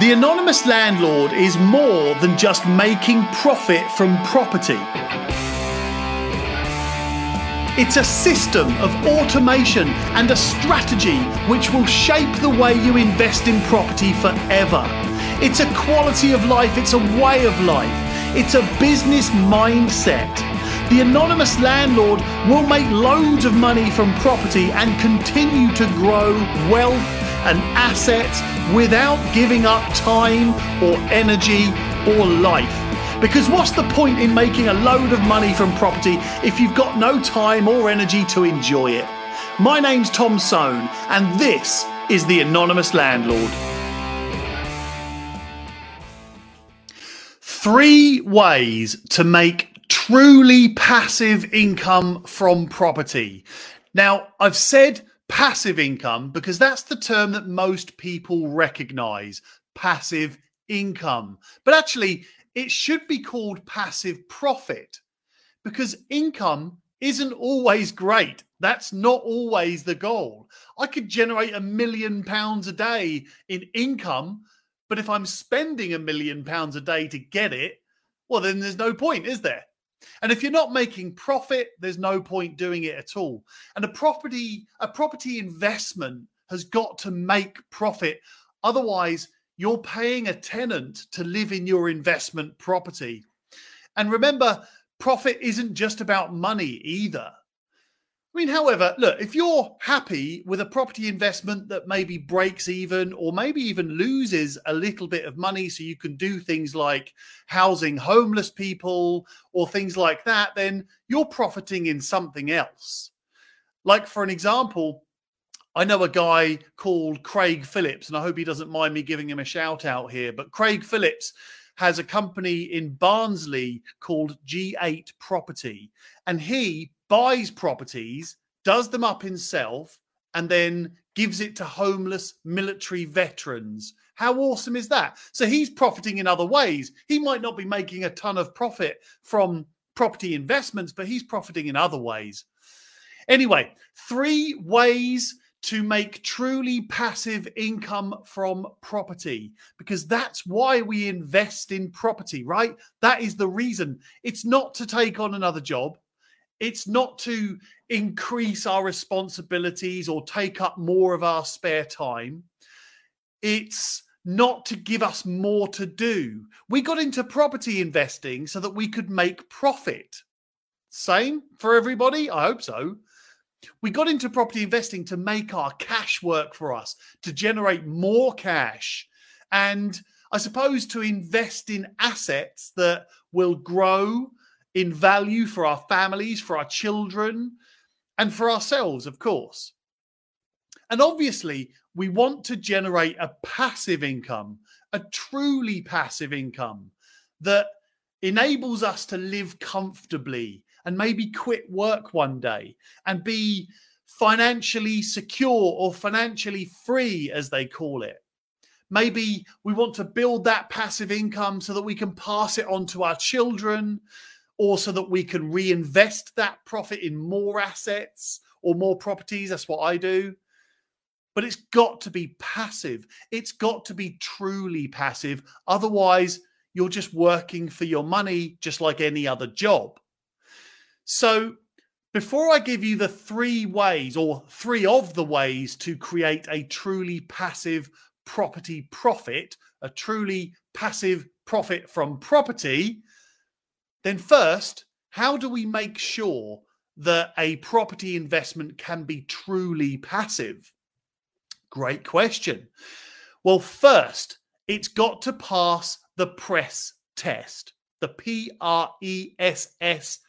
The anonymous landlord is more than just making profit from property. It's a system of automation and a strategy which will shape the way you invest in property forever. It's a quality of life, it's a way of life, it's a business mindset. The anonymous landlord will make loads of money from property and continue to grow wealth and asset without giving up time or energy or life. Because what's the point in making a load of money from property if you've got no time or energy to enjoy it? My name's Tom Soane, and this is The Anonymous Landlord. Three ways to make truly passive income from property. Now, I've said passive income because that's the term that most people recognize passive income. But actually, it should be called passive profit because income isn't always great. That's not always the goal. I could generate a million pounds a day in income, but if I'm spending a million pounds a day to get it, well, then there's no point, is there? And if you're not making profit, there's no point doing it at all. And a property, a property investment has got to make profit. Otherwise, you're paying a tenant to live in your investment property. And remember, profit isn't just about money either. I mean, however, look, if you're happy with a property investment that maybe breaks even or maybe even loses a little bit of money so you can do things like housing homeless people or things like that, then you're profiting in something else. Like, for an example, I know a guy called Craig Phillips, and I hope he doesn't mind me giving him a shout out here, but Craig Phillips has a company in Barnsley called G8 Property, and he buys properties, does them up himself, and then gives it to homeless military veterans. How awesome is that? So he's profiting in other ways. He might not be making a ton of profit from property investments, but he's profiting in other ways. Anyway, three ways to make truly passive income from property because that's why we invest in property, right? That is the reason. It's not to take on another job. It's not to increase our responsibilities or take up more of our spare time. It's not to give us more to do. We got into property investing so that we could make profit. Same for everybody? I hope so. We got into property investing to make our cash work for us, to generate more cash, and I suppose to invest in assets that will grow in value for our families, for our children, and for ourselves, of course. And obviously, we want to generate a passive income, a truly passive income that enables us to live comfortably and maybe quit work one day and be financially secure or financially free, as they call it. Maybe we want to build that passive income so that we can pass it on to our children or so that we can reinvest that profit in more assets or more properties. That's what I do. But it's got to be passive. It's got to be truly passive. Otherwise, you're just working for your money, just like any other job. So, before I give you the three ways or three of the ways to create a truly passive property profit, a truly passive profit from property, then first, how do we make sure that a property investment can be truly passive? Great question. Well, first, it's got to pass the press test, the P R E S S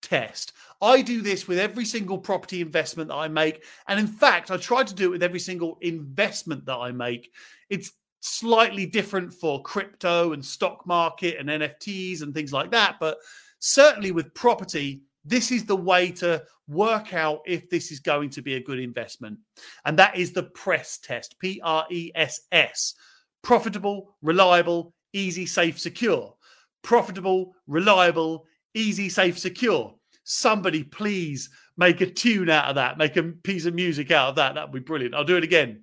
test. I do this with every single property investment that I make. And in fact, I try to do it with every single investment that I make. It's slightly different for crypto and stock market and NFTs and things like that. But certainly with property, this is the way to work out if this is going to be a good investment. And that is the press test P R E S S. Profitable, reliable, easy, safe, secure. Profitable, reliable, easy, safe, secure. Somebody please make a tune out of that, make a piece of music out of that. That would be brilliant. I'll do it again.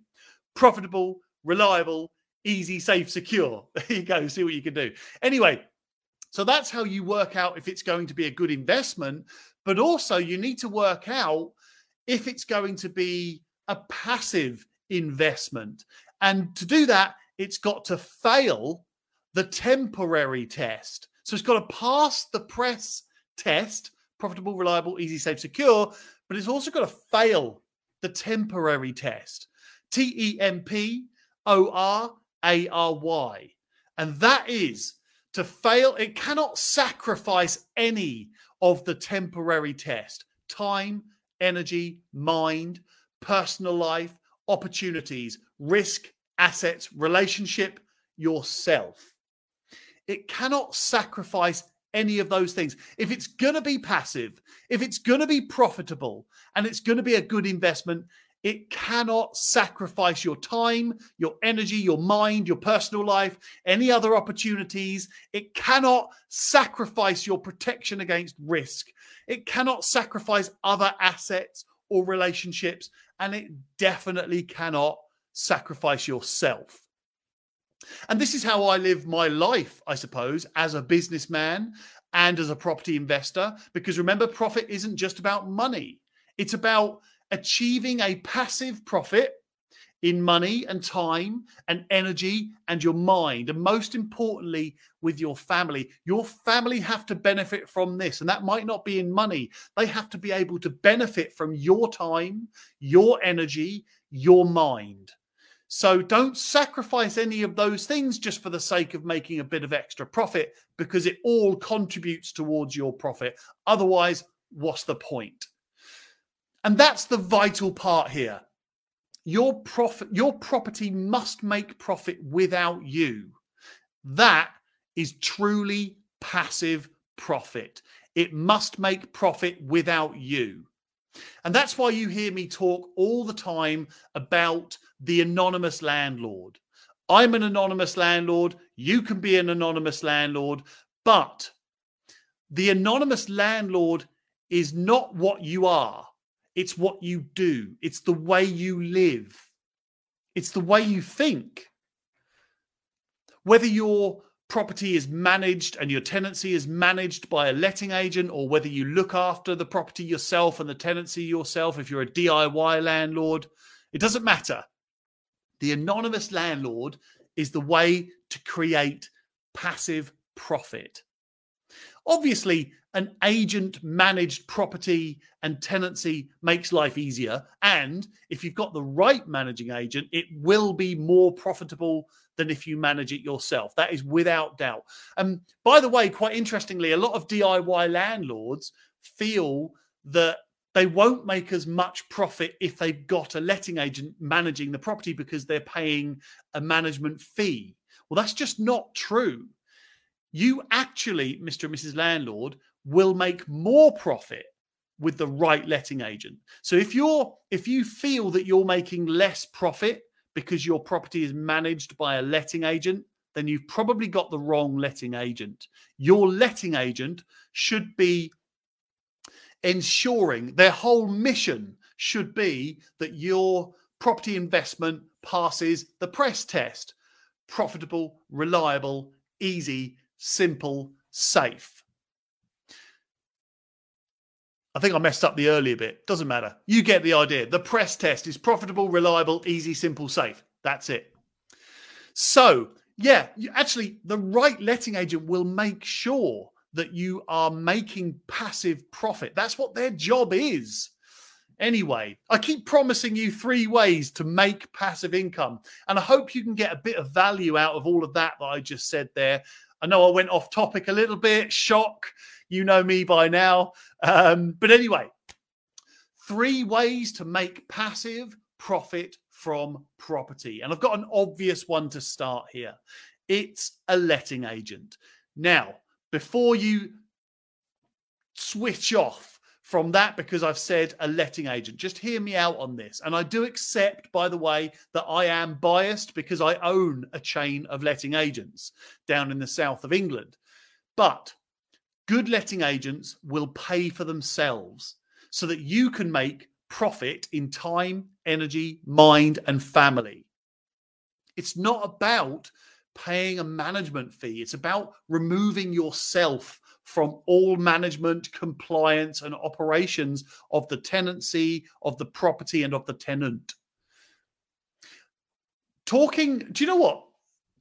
Profitable, reliable, easy, safe, secure. There you go. See what you can do. Anyway, so that's how you work out if it's going to be a good investment. But also, you need to work out if it's going to be a passive investment. And to do that, it's got to fail the temporary test. So it's got to pass the press test profitable, reliable, easy, safe, secure, but it's also got to fail the temporary test. T E M P O R A R Y. And that is to fail, it cannot sacrifice any of the temporary test time, energy, mind, personal life, opportunities, risk, assets, relationship, yourself. It cannot sacrifice any of those things. If it's going to be passive, if it's going to be profitable, and it's going to be a good investment, it cannot sacrifice your time, your energy, your mind, your personal life, any other opportunities. It cannot sacrifice your protection against risk. It cannot sacrifice other assets or relationships. And it definitely cannot sacrifice yourself. And this is how I live my life, I suppose, as a businessman and as a property investor. Because remember, profit isn't just about money, it's about achieving a passive profit in money and time and energy and your mind and most importantly with your family. Your family have to benefit from this and that might not be in money. They have to be able to benefit from your time your energy your mind. So don't sacrifice any of those things just for the sake of making a bit of extra profit because it all contributes towards your profit. Otherwise what's the point and that's the vital part here. Your profit, your property must make profit without you. That is truly passive profit. It must make profit without you. And that's why you hear me talk all the time about the anonymous landlord. I'm an anonymous landlord. You can be an anonymous landlord. But the anonymous landlord is not what you are. It's what you do, it's the way you live, it's the way you think. Whether your property is managed and your tenancy is managed by a letting agent, or whether you look after the property yourself and the tenancy yourself, if you're a DIY landlord, it doesn't matter. The anonymous landlord is the way to create passive profit. Obviously, an agent managed property and tenancy makes life easier. And if you've got the right managing agent, it will be more profitable than if you manage it yourself. That is without doubt. And by the way, quite interestingly, a lot of DIY landlords feel that they won't make as much profit if they've got a letting agent managing the property because they're paying a management fee. Well, that's just not true. You actually, Mr. and Mrs. Landlord, will make more profit with the right letting agent. So if you're if you feel that you're making less profit because your property is managed by a letting agent, then you've probably got the wrong letting agent. Your letting agent should be ensuring their whole mission should be that your property investment passes the press test profitable, reliable, easy, simple, safe. I think I messed up the earlier bit. Doesn't matter. You get the idea. The press test is profitable, reliable, easy, simple, safe. That's it. So, yeah, you, actually, the right letting agent will make sure that you are making passive profit. That's what their job is. Anyway, I keep promising you three ways to make passive income. And I hope you can get a bit of value out of all of that that I just said there. I know I went off topic a little bit, shock. You know me by now. Um, but anyway, three ways to make passive profit from property. And I've got an obvious one to start here it's a letting agent. Now, before you switch off from that because I've said a letting agent. Just hear me out on this. And I do accept, by the way, that I am biased because I own a chain of letting agents down in the south of England. But good letting agents will pay for themselves so that you can make profit in time, energy, mind, and family. It's not about paying a management fee. It's about removing yourself from all management, compliance, and operations of the tenancy, of the property, and of the tenant. Talking, do you know what?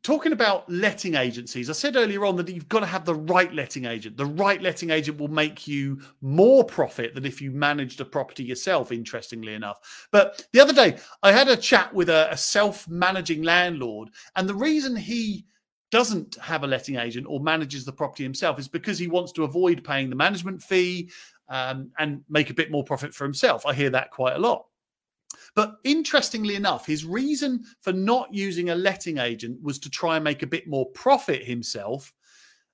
talking about letting agencies, I said earlier on that you've got to have the right letting agent. The right letting agent will make you more profit than if you managed a property yourself, interestingly enough. But the other day, I had a chat with a, a self managing landlord, and the reason he doesn't have a letting agent or manages the property himself is because he wants to avoid paying the management fee um, and make a bit more profit for himself. I hear that quite a lot. But interestingly enough, his reason for not using a letting agent was to try and make a bit more profit himself.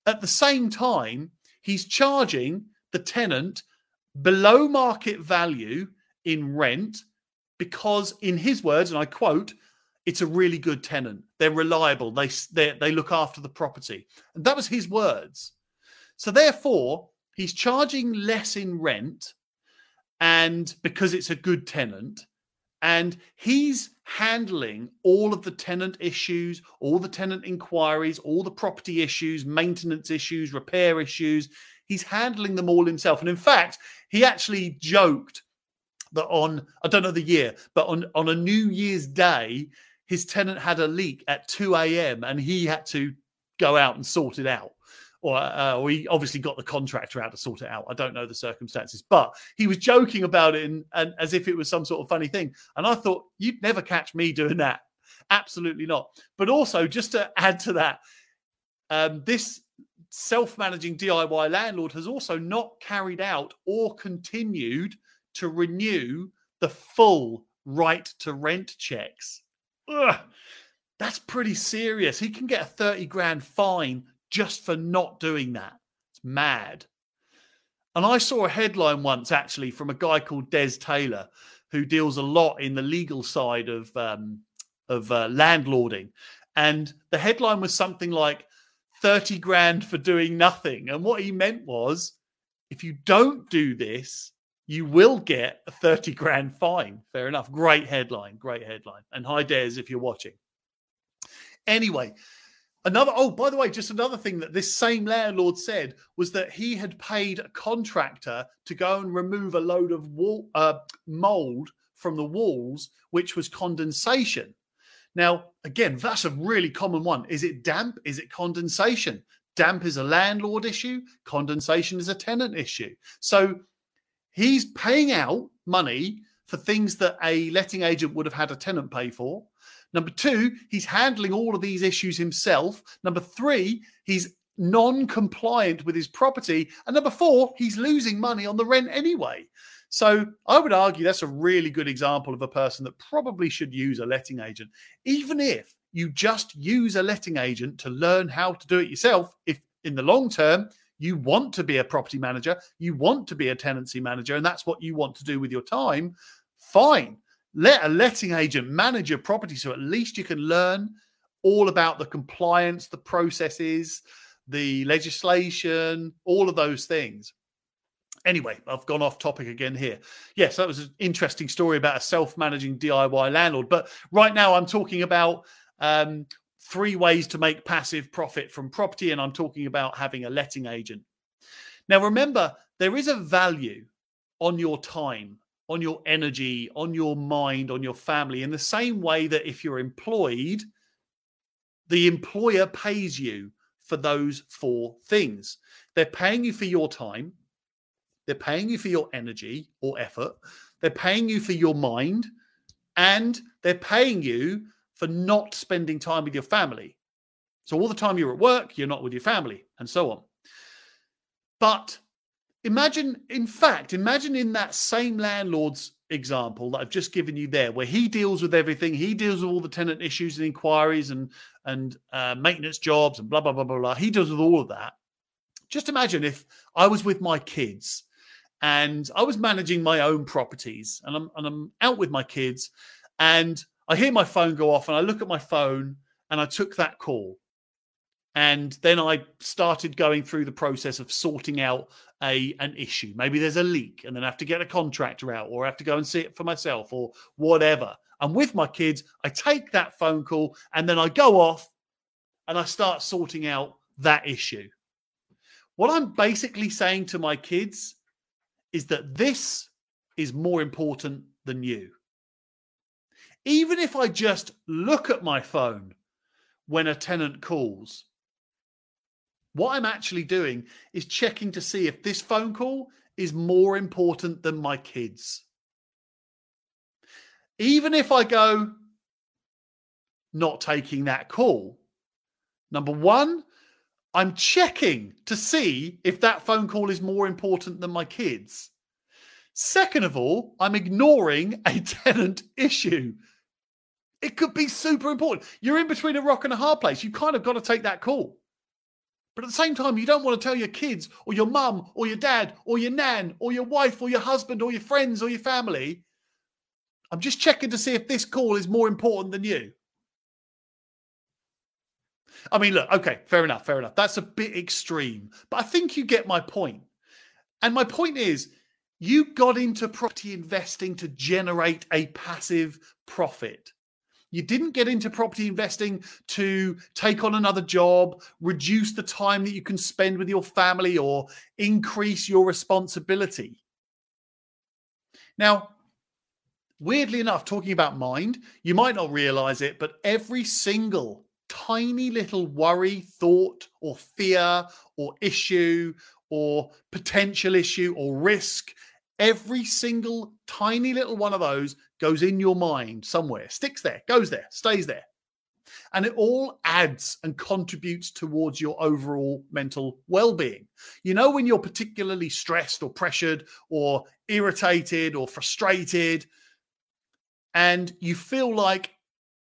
At the same time, he's charging the tenant below market value in rent because, in his words, and I quote, it's a really good tenant. They're reliable. They, they, they look after the property. And that was his words. So, therefore, he's charging less in rent and because it's a good tenant and he's handling all of the tenant issues, all the tenant inquiries, all the property issues, maintenance issues, repair issues. He's handling them all himself. And in fact, he actually joked that on, I don't know the year, but on, on a New Year's Day, his tenant had a leak at 2 a.m. and he had to go out and sort it out or, uh, or he obviously got the contractor out to sort it out. I don't know the circumstances, but he was joking about it and, and as if it was some sort of funny thing. And I thought, you'd never catch me doing that. Absolutely not. But also, just to add to that, um, this self managing DIY landlord has also not carried out or continued to renew the full right to rent checks. Ugh, that's pretty serious. He can get a 30 grand fine just for not doing that. It's mad. And I saw a headline once actually from a guy called Des Taylor, who deals a lot in the legal side of um, of uh, landlording, and the headline was something like thirty grand for doing nothing. And what he meant was, if you don't do this, you will get a thirty grand fine. Fair enough. Great headline. Great headline. And hi, Des, if you're watching. Anyway, Another, oh, by the way, just another thing that this same landlord said was that he had paid a contractor to go and remove a load of wall, uh, mold from the walls, which was condensation. Now, again, that's a really common one. Is it damp? Is it condensation? Damp is a landlord issue, condensation is a tenant issue. So he's paying out money for things that a letting agent would have had a tenant pay for. Number two, he's handling all of these issues himself. Number three, he's non compliant with his property. And number four, he's losing money on the rent anyway. So I would argue that's a really good example of a person that probably should use a letting agent, even if you just use a letting agent to learn how to do it yourself. If in the long term, you want to be a property manager, you want to be a tenancy manager, and that's what you want to do with your time, fine let a letting agent manage your property so at least you can learn all about the compliance, the processes, the legislation, all of those things. Anyway, I've gone off topic again here. Yes, that was an interesting story about a self managing DIY landlord. But right now, I'm talking about um, three ways to make passive profit from property, and I'm talking about having a letting agent. Now, remember, there is a value on your time on your energy, on your mind, on your family, in the same way that if you're employed, the employer pays you for those four things. They're paying you for your time, they're paying you for your energy or effort, they're paying you for your mind, and they're paying you for not spending time with your family. So, all the time you're at work, you're not with your family, and so on. But Imagine, in fact, imagine in that same landlord's example that I've just given you there, where he deals with everything. He deals with all the tenant issues and inquiries and and uh, maintenance jobs and blah blah blah blah blah. He deals with all of that. Just imagine if I was with my kids and I was managing my own properties and I'm and I'm out with my kids and I hear my phone go off and I look at my phone and I took that call and then I started going through the process of sorting out a an issue. Maybe there's a leak, and then I have to get a contractor out, or I have to go and see it for myself, or whatever. I'm with my kids, I take that phone call, and then I go off and I start sorting out that issue. What I'm basically saying to my kids is that this is more important than you. Even if I just look at my phone when a tenant calls, what I'm actually doing is checking to see if this phone call is more important than my kids. Even if I go not taking that call, number one, I'm checking to see if that phone call is more important than my kids. Second of all, I'm ignoring a tenant issue. It could be super important. You're in between a rock and a hard place. You kind of got to take that call. But at the same time, you don't want to tell your kids or your mum or your dad or your nan or your wife or your husband or your friends or your family, I'm just checking to see if this call is more important than you. I mean, look, okay, fair enough, fair enough. That's a bit extreme, but I think you get my point. And my point is, you got into property investing to generate a passive profit. You didn't get into property investing to take on another job, reduce the time that you can spend with your family, or increase your responsibility. Now, weirdly enough, talking about mind, you might not realize it, but every single tiny little worry, thought, or fear, or issue, or potential issue, or risk Every single tiny little one of those goes in your mind somewhere, sticks there, goes there, stays there. And it all adds and contributes towards your overall mental well being. You know, when you're particularly stressed or pressured or irritated or frustrated, and you feel like,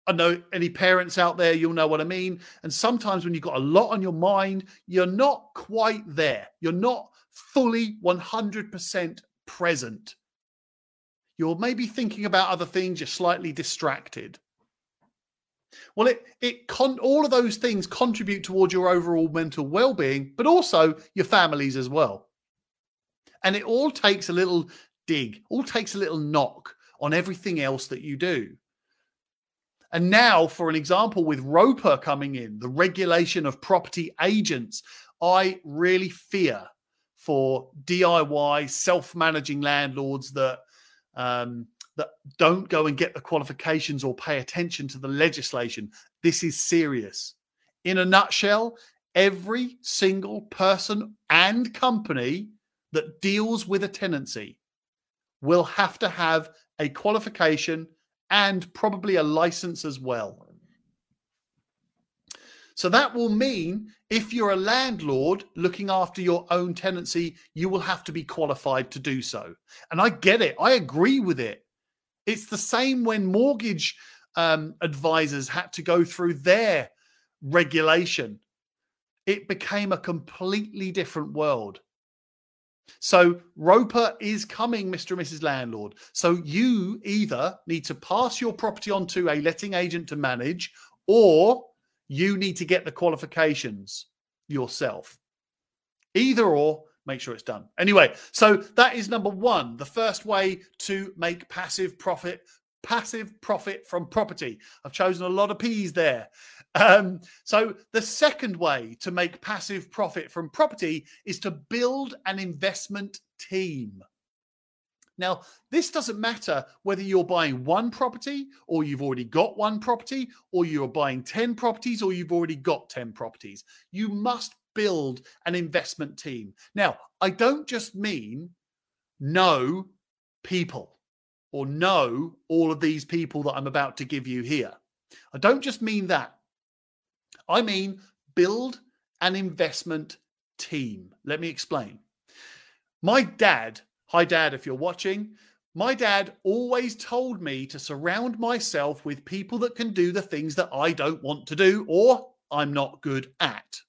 I know any parents out there, you'll know what I mean. And sometimes when you've got a lot on your mind, you're not quite there. You're not fully 100% present. You're maybe thinking about other things, you're slightly distracted. Well, it it con- all of those things contribute towards your overall mental well-being, but also your families as well. And it all takes a little dig, all takes a little knock on everything else that you do. And now, for an example, with ROPA coming in, the regulation of property agents, I really fear for DIY self-managing landlords that um, that don't go and get the qualifications or pay attention to the legislation. This is serious. In a nutshell, every single person and company that deals with a tenancy will have to have a qualification and probably a license as well. So that will mean if you're a landlord looking after your own tenancy, you will have to be qualified to do so. And I get it, I agree with it. It's the same when mortgage um, advisors had to go through their regulation. It became a completely different world. So ROPA is coming, Mr. and Mrs. Landlord. So you either need to pass your property on to a letting agent to manage, or you need to get the qualifications yourself. Either or, make sure it's done. Anyway, so that is number one. The first way to make passive profit, passive profit from property. I've chosen a lot of P's there. Um, so the second way to make passive profit from property is to build an investment team. Now, this doesn't matter whether you're buying one property or you've already got one property or you're buying 10 properties or you've already got 10 properties. You must build an investment team. Now, I don't just mean know people or know all of these people that I'm about to give you here. I don't just mean that. I mean build an investment team. Let me explain. My dad Hi, Dad, if you're watching. My dad always told me to surround myself with people that can do the things that I don't want to do or I'm not good at.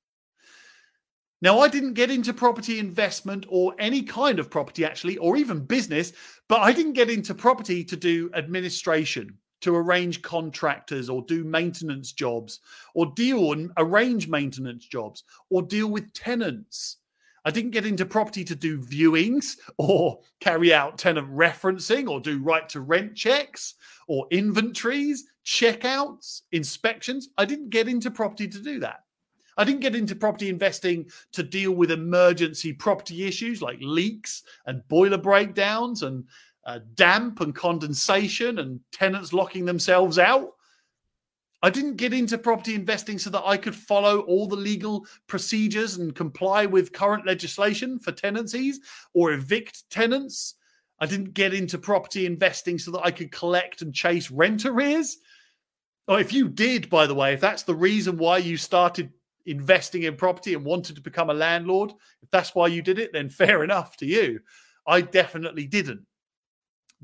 Now, I didn't get into property investment or any kind of property, actually, or even business, but I didn't get into property to do administration, to arrange contractors or do maintenance jobs, or deal and arrange maintenance jobs, or deal with tenants. I didn't get into property to do viewings or carry out tenant referencing or do right to rent checks or inventories, checkouts, inspections. I didn't get into property to do that. I didn't get into property investing to deal with emergency property issues like leaks and boiler breakdowns and uh, damp and condensation and tenants locking themselves out. I didn't get into property investing so that I could follow all the legal procedures and comply with current legislation for tenancies or evict tenants. I didn't get into property investing so that I could collect and chase rent arrears. Or if you did, by the way, if that's the reason why you started investing in property and wanted to become a landlord, if that's why you did it, then fair enough to you. I definitely didn't.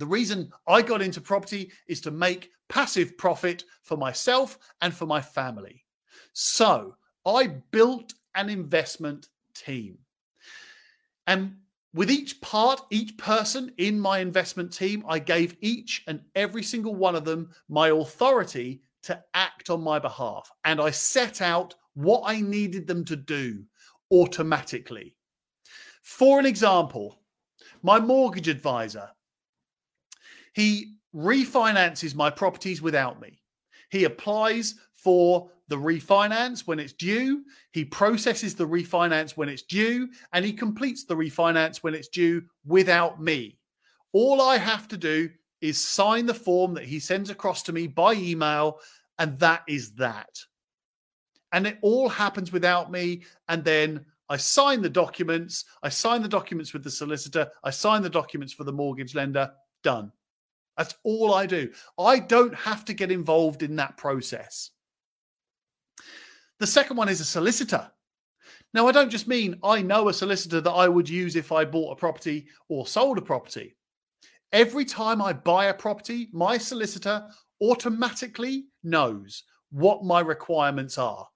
The reason I got into property is to make passive profit for myself and for my family. So I built an investment team. And with each part, each person in my investment team, I gave each and every single one of them my authority to act on my behalf. And I set out what I needed them to do automatically. For an example, my mortgage advisor, he refinances my properties without me. He applies for the refinance when it's due, he processes the refinance when it's due, and he completes the refinance when it's due without me. All I have to do is sign the form that he sends across to me by email, and that is that. And it all happens without me. And then I sign the documents. I sign the documents with the solicitor. I sign the documents for the mortgage lender. Done. That's all I do. I don't have to get involved in that process. The second one is a solicitor. Now, I don't just mean I know a solicitor that I would use if I bought a property or sold a property. Every time I buy a property, my solicitor automatically knows what my requirements are.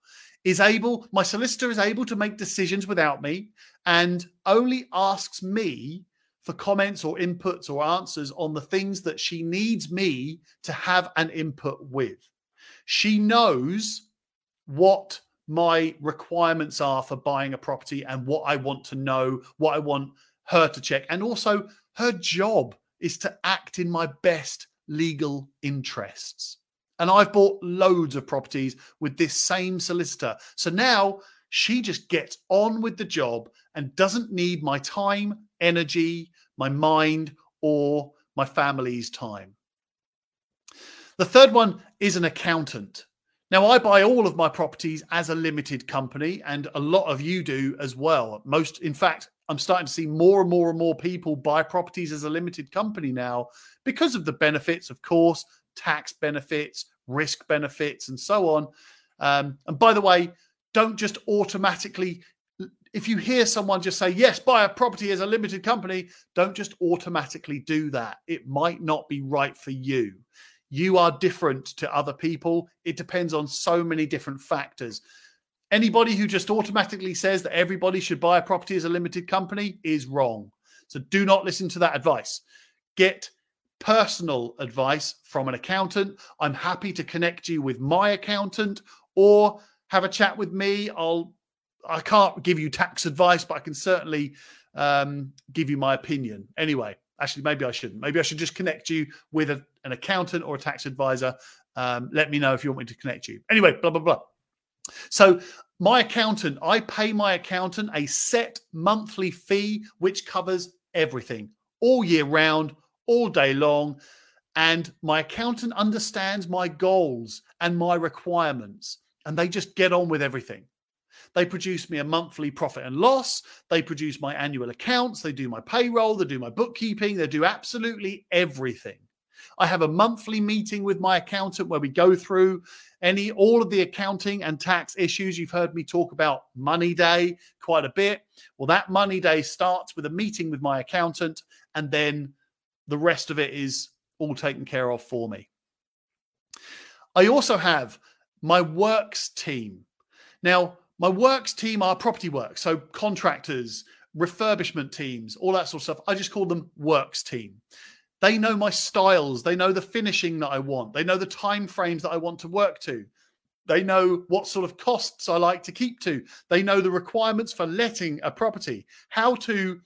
Is able, my solicitor is able to make decisions without me and only asks me for comments or inputs or answers on the things that she needs me to have an input with. She knows what my requirements are for buying a property and what I want to know, what I want her to check. And also, her job is to act in my best legal interests. And I've bought loads of properties with this same solicitor. So now she just gets on with the job and doesn't need my time, energy, my mind, or my family's time. The third one is an accountant. Now, I buy all of my properties as a limited company, and a lot of you do as well. Most, in fact, I'm starting to see more and more and more people buy properties as a limited company now because of the benefits, of course, tax benefits, risk benefits, and so on. Um, and by the way, don't just automatically if you hear someone just say yes buy a property as a limited company don't just automatically do that. It might not be right for you. You are different to other people. It depends on so many different factors. Anybody who just automatically says that everybody should buy a property as a limited company is wrong. So do not listen to that advice. Get personal advice from an accountant. I'm happy to connect you with my accountant or have a chat with me. I'll I can't give you tax advice, but I can certainly um, give you my opinion. Anyway, actually, maybe I shouldn't. Maybe I should just connect you with a, an accountant or a tax advisor. Um, let me know if you want me to connect you. Anyway, blah blah blah. So my accountant, I pay my accountant a set monthly fee which covers everything all year round, all day long. And my accountant understands my goals and my requirements and they just get on with everything. They produce me a monthly profit and loss. They produce my annual accounts. They do my payroll. They do my bookkeeping. They do absolutely everything. I have a monthly meeting with my accountant where we go through any all of the accounting and tax issues. You've heard me talk about Money Day quite a bit. Well, that Money Day starts with a meeting with my accountant, and then the rest of it is all taken care of for me. I also have my works team. Now, my works team are property work, so contractors, refurbishment teams, all that sort of stuff. I just call them works team. They know my styles, they know the finishing that I want, they know the time frames that I want to work to. They know what sort of costs I like to keep to. They know the requirements for letting a property, how to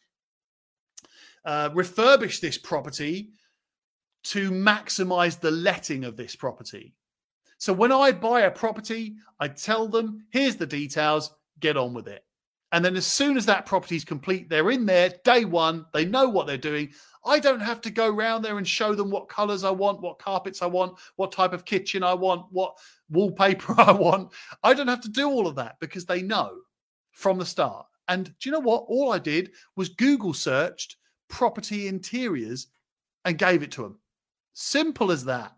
uh, refurbish this property to maximize the letting of this property. So when I buy a property, I tell them, here's the details, get on with it. And then as soon as that property is complete, they're in there day one, they know what they're doing. I don't have to go around there and show them what colors I want, what carpets I want, what type of kitchen I want, what wallpaper I want. I don't have to do all of that because they know from the start. And do you know what? All I did was Google searched property interiors and gave it to them. Simple as that.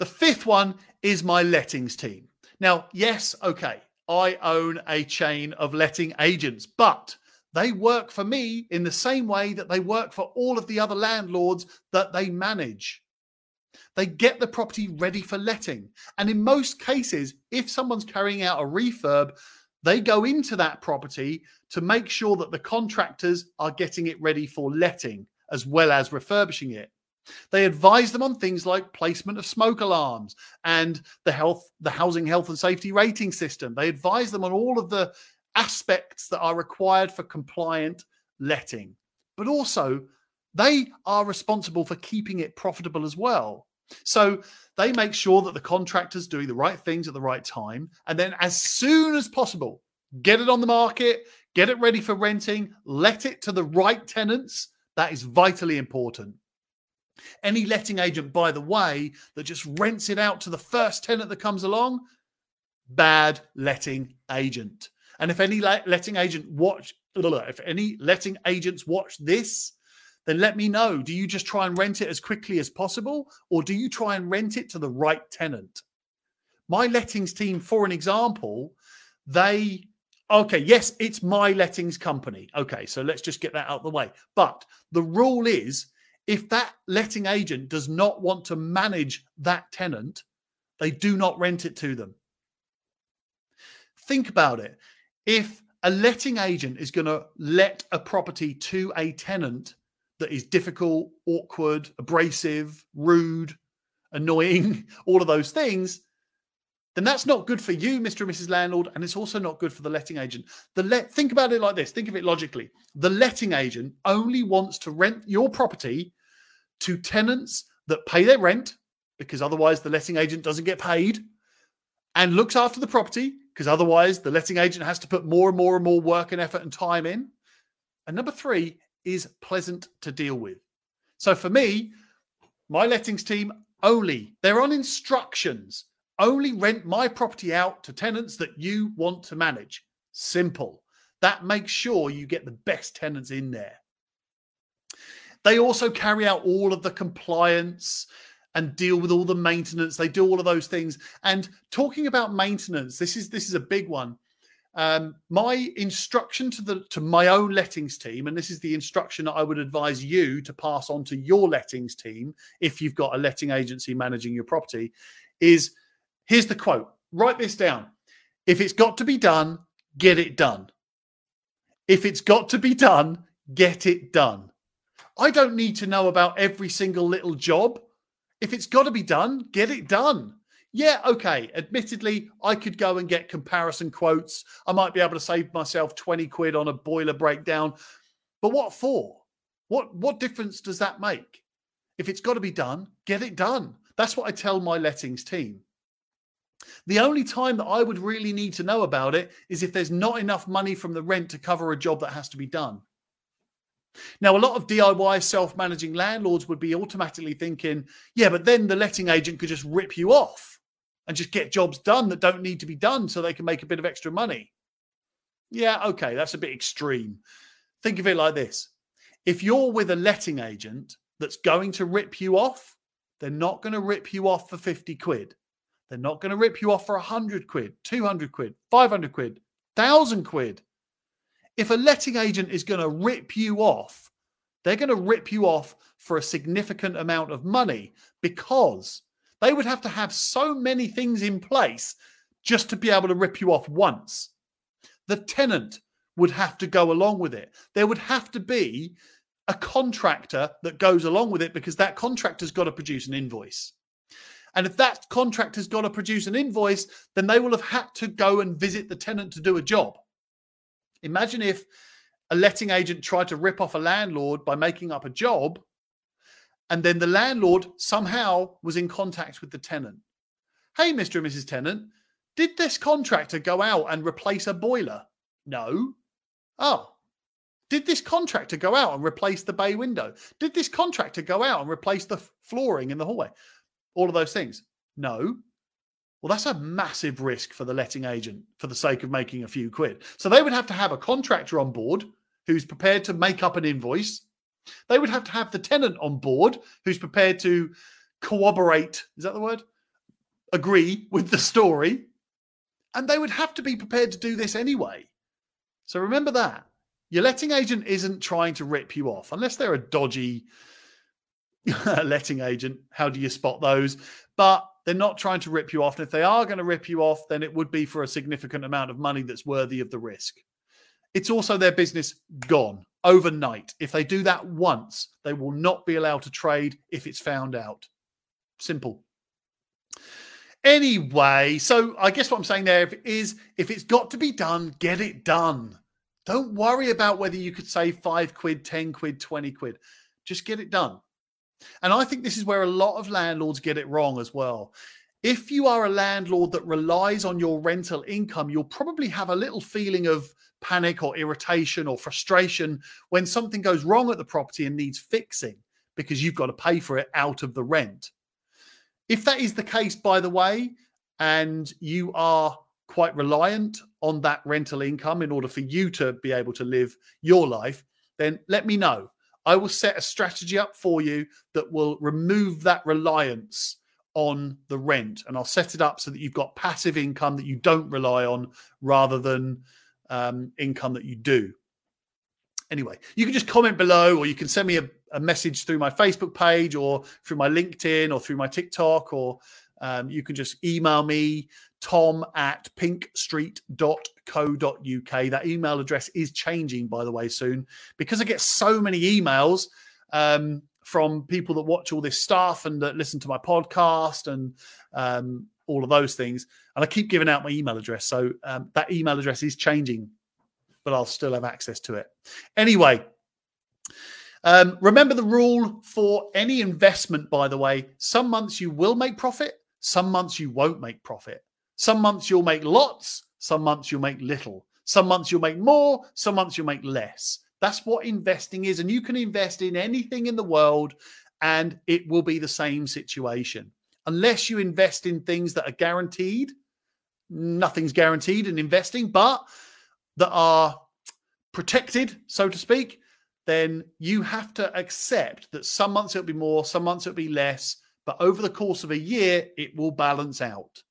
The fifth one is my lettings team. Now, yes, okay, I own a chain of letting agents, but they work for me in the same way that they work for all of the other landlords that they manage. They get the property ready for letting. And in most cases, if someone's carrying out a refurb, they go into that property to make sure that the contractors are getting it ready for letting as well as refurbishing it. They advise them on things like placement of smoke alarms and the health, the housing health and safety rating system. They advise them on all of the aspects that are required for compliant letting. But also, they are responsible for keeping it profitable as well. So they make sure that the contractor's doing the right things at the right time. And then, as soon as possible, get it on the market, get it ready for renting, let it to the right tenants. That is vitally important. Any letting agent, by the way, that just rents it out to the first tenant that comes along, bad letting agent. And if any letting agent watch, if any letting agents watch this, then let me know. Do you just try and rent it as quickly as possible, or do you try and rent it to the right tenant? My lettings team, for an example, they okay, yes, it's my lettings company. Okay, so let's just get that out of the way. But the rule is if that letting agent does not want to manage that tenant, they do not rent it to them. Think about it. If a letting agent is going to let a property to a tenant that is difficult, awkward, abrasive, rude, annoying, all of those things, then that's not good for you, Mr. and Mrs. Landlord, and it's also not good for the letting agent. The let think about it like this, think of it logically. The letting agent only wants to rent your property to tenants that pay their rent because otherwise the letting agent doesn't get paid and looks after the property because otherwise the letting agent has to put more and more and more work and effort and time in. And number three is pleasant to deal with. So for me, my lettings team only, they're on instructions, only rent my property out to tenants that you want to manage. Simple. That makes sure you get the best tenants in there. They also carry out all of the compliance and deal with all the maintenance. They do all of those things. And talking about maintenance, this is this is a big one. Um, my instruction to the to my own lettings team, and this is the instruction that I would advise you to pass on to your lettings team if you've got a letting agency managing your property, is here's the quote. Write this down. If it's got to be done, get it done. If it's got to be done, get it done. I don't need to know about every single little job. If it's got to be done, get it done. Yeah, okay. Admittedly, I could go and get comparison quotes. I might be able to save myself 20 quid on a boiler breakdown. But what for? What what difference does that make? If it's got to be done, get it done. That's what I tell my lettings team. The only time that I would really need to know about it is if there's not enough money from the rent to cover a job that has to be done. Now, a lot of DIY self managing landlords would be automatically thinking, yeah, but then the letting agent could just rip you off and just get jobs done that don't need to be done so they can make a bit of extra money. Yeah, okay, that's a bit extreme. Think of it like this if you're with a letting agent that's going to rip you off, they're not going to rip you off for 50 quid. They're not going to rip you off for 100 quid, 200 quid, 500 quid, 1,000 quid if a letting agent is going to rip you off, they're going to rip you off for a significant amount of money because they would have to have so many things in place just to be able to rip you off once. The tenant would have to go along with it. There would have to be a contractor that goes along with it because that contractor's got to produce an invoice. And if that contractor's got to produce an invoice, then they will have had to go and visit the tenant to do a job. Imagine if a letting agent tried to rip off a landlord by making up a job, and then the landlord somehow was in contact with the tenant. Hey, Mr. and Mrs. Tenant, did this contractor go out and replace a boiler? No. Oh. Did this contractor go out and replace the bay window? Did this contractor go out and replace the flooring in the hallway? All of those things? No. Well, that's a massive risk for the letting agent for the sake of making a few quid. So they would have to have a contractor on board who's prepared to make up an invoice. They would have to have the tenant on board who's prepared to corroborate, is that the word? Agree with the story. And they would have to be prepared to do this anyway. So remember that. Your letting agent isn't trying to rip you off unless they're a dodgy letting agent. How do you spot those? But they're not trying to rip you off. And if they are going to rip you off, then it would be for a significant amount of money that's worthy of the risk. It's also their business gone overnight. If they do that once, they will not be allowed to trade if it's found out. Simple. Anyway, so I guess what I'm saying there is if it's got to be done, get it done. Don't worry about whether you could save five quid, 10 quid, 20 quid. Just get it done. And I think this is where a lot of landlords get it wrong as well. If you are a landlord that relies on your rental income, you'll probably have a little feeling of panic or irritation or frustration when something goes wrong at the property and needs fixing because you've got to pay for it out of the rent. If that is the case, by the way, and you are quite reliant on that rental income in order for you to be able to live your life, then let me know. I will set a strategy up for you that will remove that reliance on the rent. And I'll set it up so that you've got passive income that you don't rely on rather than um, income that you do. Anyway, you can just comment below or you can send me a, a, message through my Facebook page or through my LinkedIn or through my TikTok or um, you can just email me tom at pinkstreet.co.uk. That email address is changing, by the way, soon because I get so many emails um, from people that watch all this stuff and that listen to my podcast and um, all of those things. And I keep giving out my email address. So um, that email address is changing, but I'll still have access to it. Anyway, um, remember the rule for any investment, by the way. Some months you will make profit, some months you won't make profit. Some months you'll make lots, some months you'll make little. Some months you'll make more, some months you'll make less. That's what investing is. And you can invest in anything in the world and it will be the same situation. Unless you invest in things that are guaranteed, nothing's guaranteed in investing, but that are protected, so to speak, then you have to accept that some months it'll be more, some months it'll be less, but over the course of a year, it will balance out.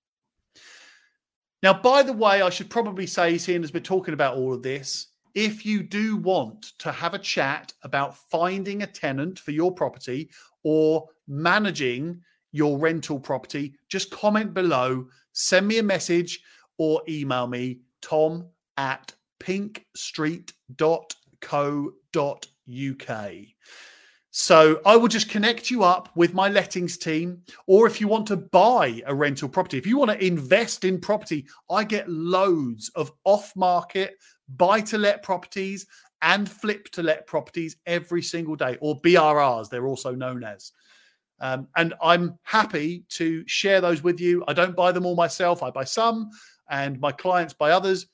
Now, by the way, I should probably say, seeing as we're talking about all of this, if you do want to have a chat about finding a tenant for your property or managing your rental property, just comment below, send me a message, or email me, tom at pinkstreet.co.uk. So I will just connect you up with my lettings team. Or if you want to buy a rental property, if you want to invest in property, I get loads of off market buy to let properties and flip to let properties every single day, or BRRs, they're also known as. Um, and I'm happy to share those with you. I don't buy them all myself, I buy some, and my clients buy others.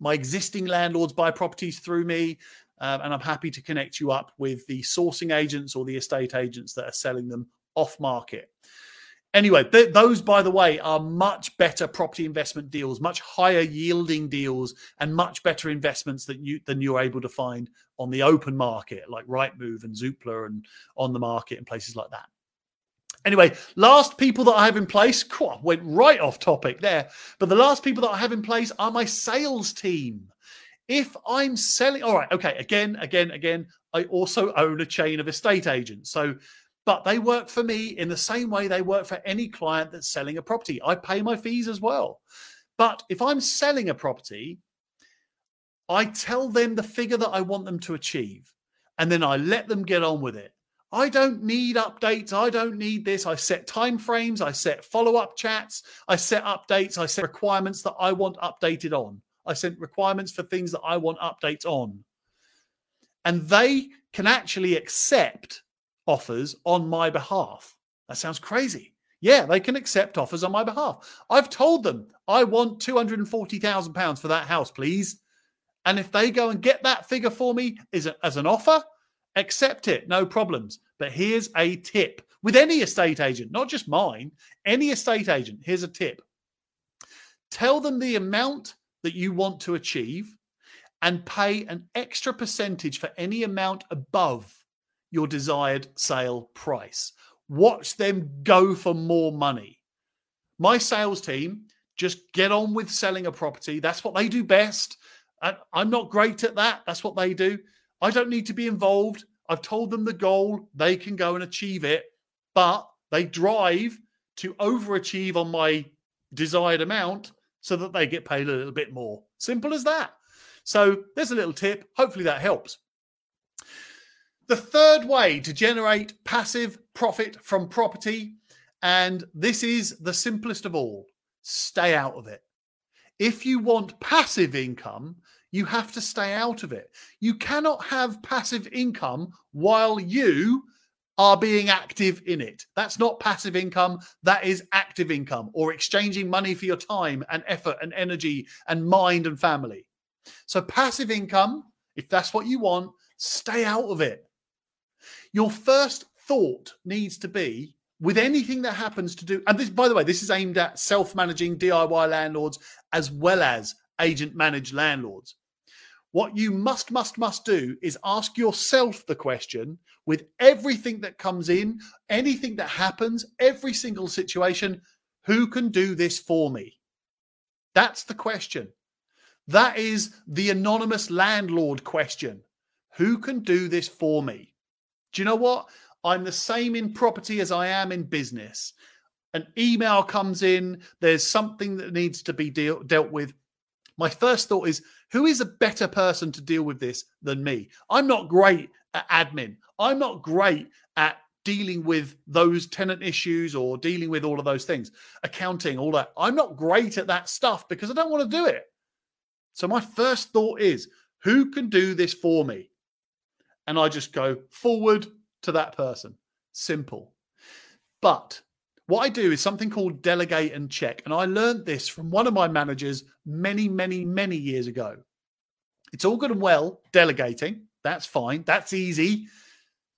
My existing landlords buy properties through me. Um, and I'm happy to connect you up with the sourcing agents or the estate agents that are selling them off market. Anyway, th- those, by the way, are much better property investment deals, much higher yielding deals, and much better investments that you than you're able to find on the open market, like Rightmove and Zoopla, and on the market and places like that. Anyway, last people that I have in place, cool, went right off topic there. But the last people that I have in place are my sales team. If I'm selling, all right, okay, again, again, again, I also own a chain of estate agents. So, but they work for me in the same way they work for any client that's selling a property. I pay my fees as well. But if I'm selling a property, I tell them the figure that I want them to achieve, and then I let them get on with it. I don't need updates. I don't need this. I set time frames. I set follow up chats. I set updates. I set requirements that I want updated on. I set requirements for things that I want updates on. And they can actually accept offers on my behalf. That sounds crazy. Yeah, they can accept offers on my behalf. I've told them I want £240,000 for that house, please. And if they go and get that figure for me as, as an offer, accept it, no problems. But here's a tip with any estate agent, not just mine, any estate agent. Here's a tip tell them the amount that you want to achieve and pay an extra percentage for any amount above your desired sale price. Watch them go for more money. My sales team just get on with selling a property. That's what they do best. And I'm not great at that. That's what they do. I don't need to be involved. I've told them the goal, they can go and achieve it, but they drive to overachieve on my desired amount so that they get paid a little bit more. Simple as that. So there's a little tip. Hopefully that helps. The third way to generate passive profit from property, and this is the simplest of all stay out of it. If you want passive income, you have to stay out of it. You cannot have passive income while you are being active in it. That's not passive income, that is active income or exchanging money for your time and effort and energy and mind and family. So, passive income, if that's what you want, stay out of it. Your first thought needs to be with anything that happens to do, and this, by the way, this is aimed at self managing DIY landlords as well as agent managed landlords. What you must, must, must do is ask yourself the question with everything that comes in, anything that happens, every single situation who can do this for me? That's the question. That is the anonymous landlord question. Who can do this for me? Do you know what? I'm the same in property as I am in business. An email comes in, there's something that needs to be deal, dealt with. My first thought is, who is a better person to deal with this than me? I'm not great at admin. I'm not great at dealing with those tenant issues or dealing with all of those things, accounting, all that. I'm not great at that stuff because I don't want to do it. So my first thought is, who can do this for me? And I just go forward to that person. Simple. But what I do is something called delegate and check. And I learned this from one of my managers many, many, many years ago. It's all good and well delegating. That's fine. That's easy.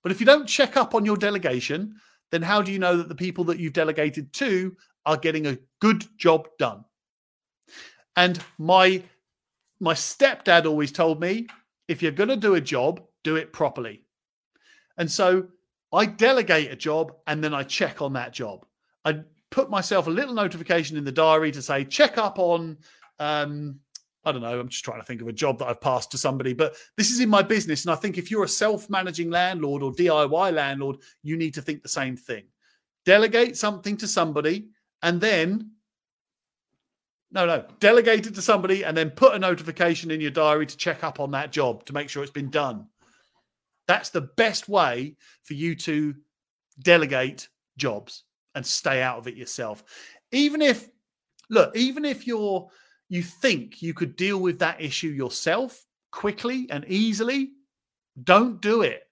But if you don't check up on your delegation, then how do you know that the people that you've delegated to are getting a good job done? And my my stepdad always told me if you're going to do a job, do it properly. And so I delegate a job and then I check on that job. I put myself a little notification in the diary to say, check up on, um, I don't know, I'm just trying to think of a job that I've passed to somebody, but this is in my business. And I think if you're a self managing landlord or DIY landlord, you need to think the same thing. Delegate something to somebody and then no, no. Delegate it to somebody and then put a notification in your diary to check up on that job to make sure it's been done. That's the best way for you to delegate jobs and stay out of it yourself. Even if, look, even if you're, you think you could deal with that issue yourself quickly and easily, don't do it.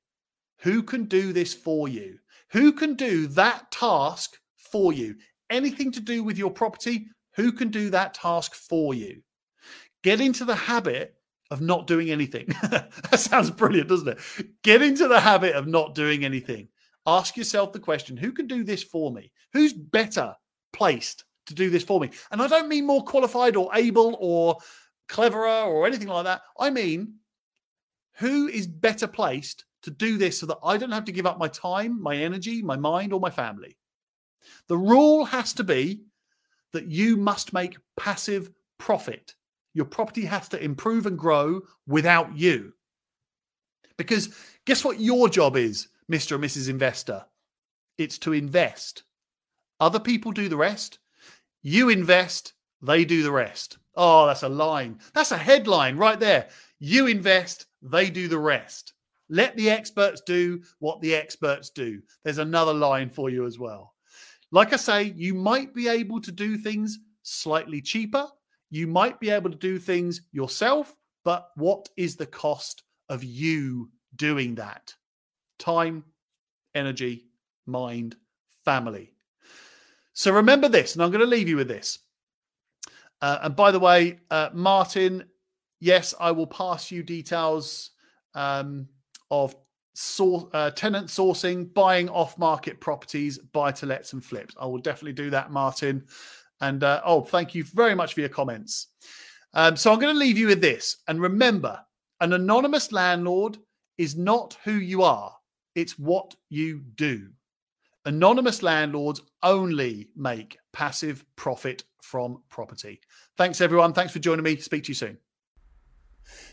Who can do this for you? Who can do that task for you? Anything to do with your property, who can do that task for you? Get into the habit of not doing anything. that sounds brilliant, doesn't it? Get into the habit of not doing anything. Ask yourself the question who can do this for me? Who's better placed to do this for me? And I don't mean more qualified or able or cleverer or anything like that. I mean, who is better placed to do this so that I don't have to give up my time, my energy, my mind, or my family? The rule has to be that you must make passive profit. Your property has to improve and grow without you. Because guess what your job is, Mr. and Mrs. Investor? It's to invest. Other people do the rest. You invest, they do the rest. Oh, that's a line. That's a headline right there. You invest, they do the rest. Let the experts do what the experts do. There's another line for you as well. Like I say, you might be able to do things slightly cheaper. You might be able to do things yourself, but what is the cost of you doing that? Time, energy, mind, family. So remember this, and I'm going to leave you with this. Uh, and by the way, uh, Martin, yes, I will pass you details um, of sor- uh, tenant sourcing, buying off market properties, buy to lets and flips. I will definitely do that, Martin. And uh, oh, thank you very much for your comments. Um, so I'm going to leave you with this. And remember, an anonymous landlord is not who you are, it's what you do. Anonymous landlords only make passive profit from property. Thanks, everyone. Thanks for joining me. Speak to you soon.